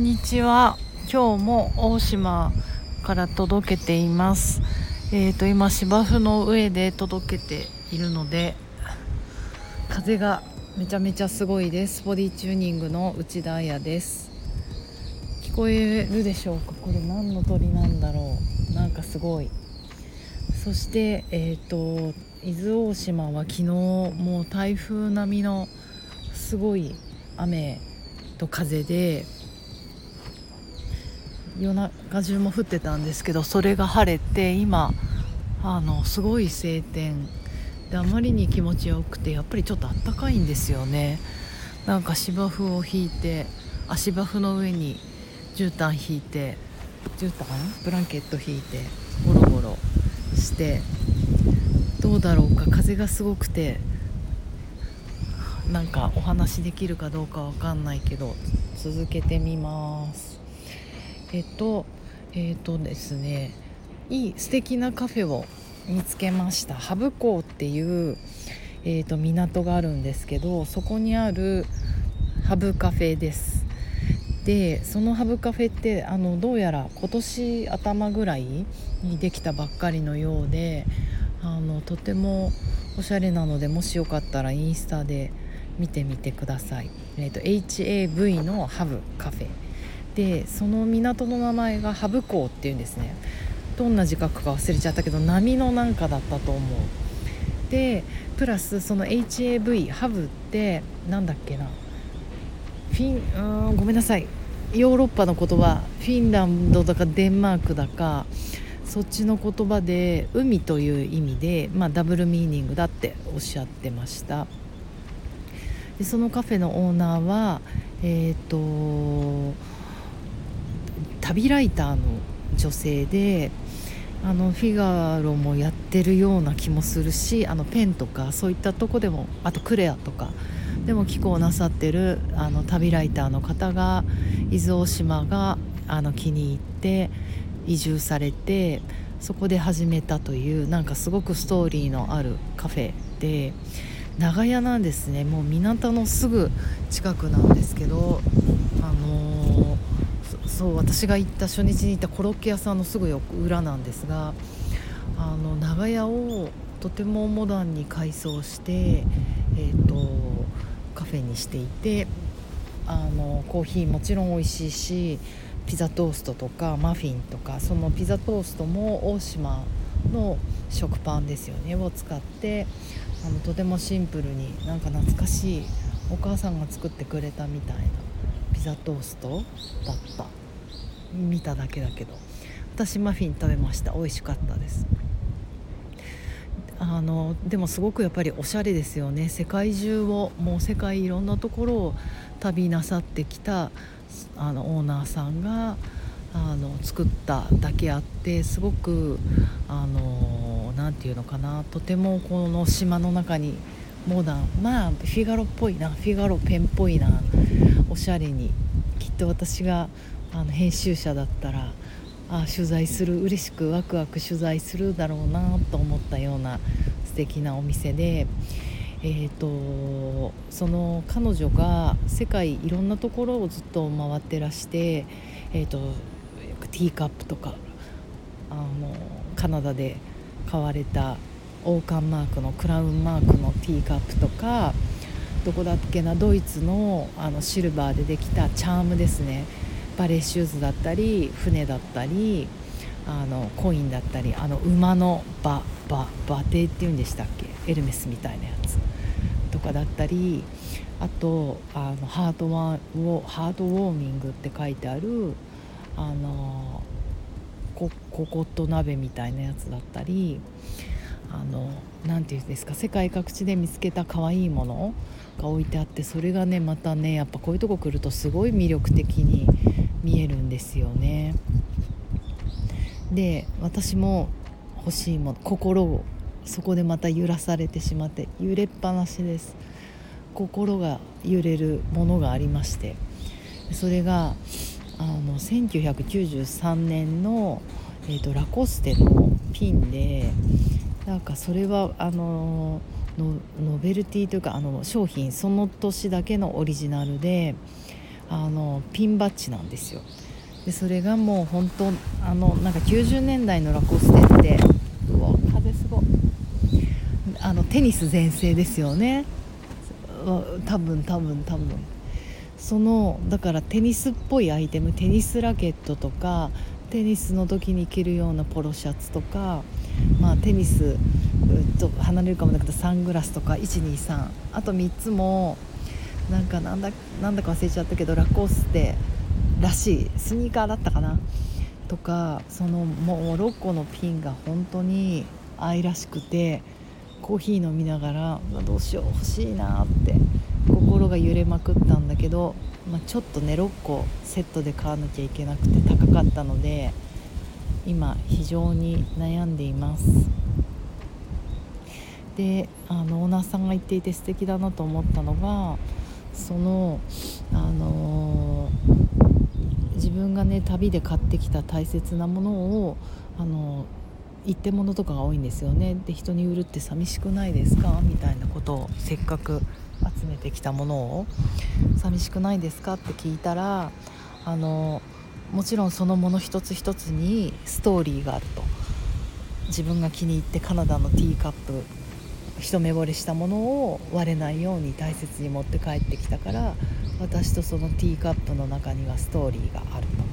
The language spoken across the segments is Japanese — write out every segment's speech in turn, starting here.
んにちは。今日も大島から届けています。えーと今芝生の上で届けているので風がめちゃめちゃすごいです。ボディチューニングの内田彩です。聞こえるでしょうか？これ何の鳥なんだろう？なんかすごい。そしてえっ、ー、と伊豆大島は昨日もう台風並みのすごい雨と風で夜中中も降ってたんですけどそれが晴れて今あのすごい晴天。であまりに気持ちよくてやっぱりちょっとあったかいんですよね。なんか芝生を引いて足場生の上に絨毯引いて絨毯ブランケット引いてゴロゴロしてどうだろうか風がすごくてなんかお話できるかどうかわかんないけど続けてみます。えっとえっとですねいい素敵なカフェを見つけました。ハブ港っていう、えーと、港があるんですけどそこにあるハブカフェです。でそのハブカフェってあのどうやら今年頭ぐらいにできたばっかりのようであのとてもおしゃれなのでもしよかったらインスタで見てみてください、えーと、HAV のハブカフェ。でその港の名前がハブ港っていうんですね。どんな字書くか忘れちゃったけど波のなんかだったと思う。でプラスその HAV ハブってなんだっけな。フィンうんごめんなさい。ヨーロッパの言葉。フィンランドだかデンマークだかそっちの言葉で海という意味で、まあ、ダブルミーニングだっておっしゃってました。でそのカフェのオーナーはえっ、ー、と旅ライターの女性であのフィガロもやってるような気もするしあのペンとかそういったとこでもあとクレアとかでも寄稿なさってるあの旅ライターの方が伊豆大島があの気に入って移住されてそこで始めたというなんかすごくストーリーのあるカフェで長屋なんですね。もう港のすぐ近くなんですけどあのーそう私が行った初日に行ったコロッケ屋さんのすぐ裏なんですがあの長屋をとてもモダンに改装して、えーと、カフェにしていてあのコーヒーもちろん美味しいしピザトーストとかマフィンとかそのピザトーストも大島の食パンですよねを使ってあのとてもシンプルになんか懐かしいお母さんが作ってくれたみたいなピザトーストだった。見ただけだけど。私マフィン食べました。美味しかったです。あのでもすごくやっぱりおしゃれですよね。世界中をもう世界いろんなところを旅なさってきたあのオーナーさんがあの作っただけあってすごくあのなて言うのかな。とてもこの島の中にモダンまあフィガロっぽいな。フィガロペンっぽいな。おしゃれに。きっと私があの編集者だったらあ取材する嬉しくワクワク取材するだろうなと思ったような素敵なお店で、えーと、その彼女が世界いろんなところをずっと回ってらして、えーと、ティーカップとかあのカナダで買われた王冠マークのクラウンマークのティーカップとかどこだっけなドイツのあのシルバーでできたチャームですね。バレーシューズだったり船だったりあのコインだったりあの馬のバババテっていうんでしたっけ？エルメスみたいなやつ。とかだったりあとあのハートワーハートウォーミングって書いてあるあのコココット鍋みたいなやつだったりあのなて言うんですか？世界各地で見つけた可愛いものが置いてあってそれがねまたねやっぱこういうとこ来るとすごい魅力的に見えるんですよね。で私も欲しいもの心をそこでまた揺らされてしまって揺れっぱなしです心が揺れるものがありましてそれがあの1993年の、えーと、ラコステのピンでなんかそれはあのノベルティというかあの商品その年だけのオリジナルであのピンバッジなんですよ。でそれがもう本当あのなんか90年代のラコステってうわ風すごあのテニス全盛ですよね。多分多分多分。そのだからテニスっぽいアイテムテニスラケットとかテニスの時に着るようなポロシャツとか、まあ、テニスと離れるかもだけどサングラスとか123あと3つもなんかなんだなんだか忘れちゃったけどラコステらしい。スニーカーだったかな？とかそのもう6個のピンが本当に愛らしくてコーヒー飲みながらどうしよう欲しいなって心が揺れまくったんだけど、まあ、ちょっとね6個セットで買わなきゃいけなくて高かったので今非常に悩んでいます。であのオーナーさんが言っていて素敵だなと思ったのがそのあのー、自分がね旅で買ってきた大切なものをあの一点物とかが多いんですよね。で人に売るって寂しくないですか？みたいなことをせっかく集めてきたものを寂しくないですか？って聞いたらあのもちろんそのもの一つ一つにストーリーがあると。自分が気に入ってカナダのティーカップ一目惚れしたものを割れないように大切に持って帰ってきたから私とそのティーカップの中にはストーリーがあると。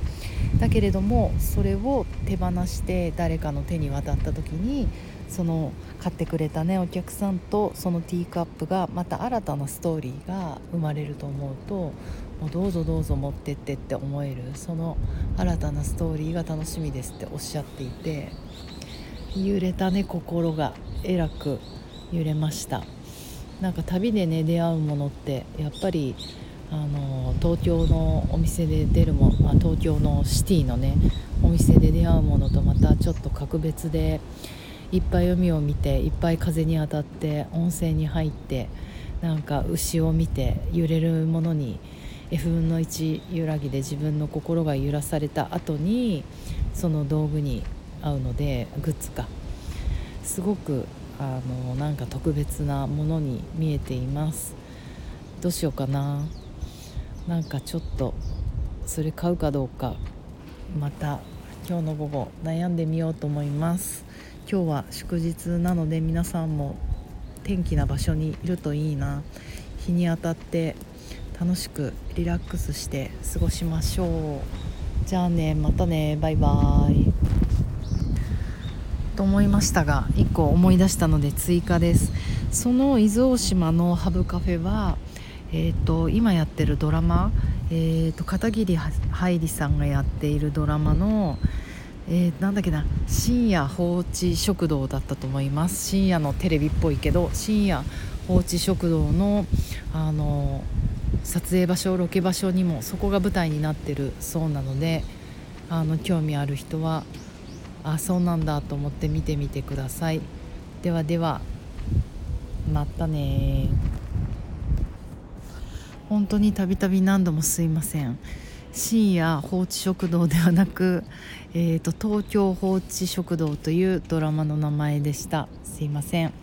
だけれどもそれを手放して誰かの手に渡った時にその買ってくれたねお客さんとそのティーカップがまた新たなストーリーが生まれると思うともうどうぞどうぞ持ってってって思えるその新たなストーリーが楽しみですっておっしゃっていて揺れたね心がえらく揺れました。なんか旅でね出会うものってやっぱりあの東京のお店で出るも、まあ、東京のシティのねお店で出会うものとまたちょっと格別でいっぱい海を見ていっぱい風に当たって温泉に入ってなんか牛を見て揺れるものに F 分の1揺らぎで自分の心が揺らされた後にその道具に合うのでグッズか。すごくあのなんか特別なものに見えています。どうしようかな。なんかちょっとそれ買うかどうか。また今日の午後悩んでみようと思います。今日は祝日なので皆さんも天気な場所にいるといいな。日に当たって楽しくリラックスして過ごしましょう。じゃあねまたね。バイバイ。と思いましたが1個思い出したので追加です。その伊豆大島のハブカフェは、えーと、今やってるドラマ、えーと、片桐はいりさんがやっているドラマの「えー、なんだっけな深夜放置食堂だったと思います。深夜のテレビっぽいけど深夜放置食堂のあの撮影場所ロケ場所にもそこが舞台になってるそうなのであの興味ある人はあそうなんだと思って見てみてください。ではではまたね。本当にたびたび何度もすいません。深夜放置食堂ではなく、えーと、東京放置食堂というドラマの名前でした。すいません。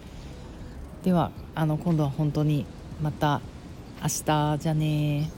ではあの今度は本当にまた明日じゃね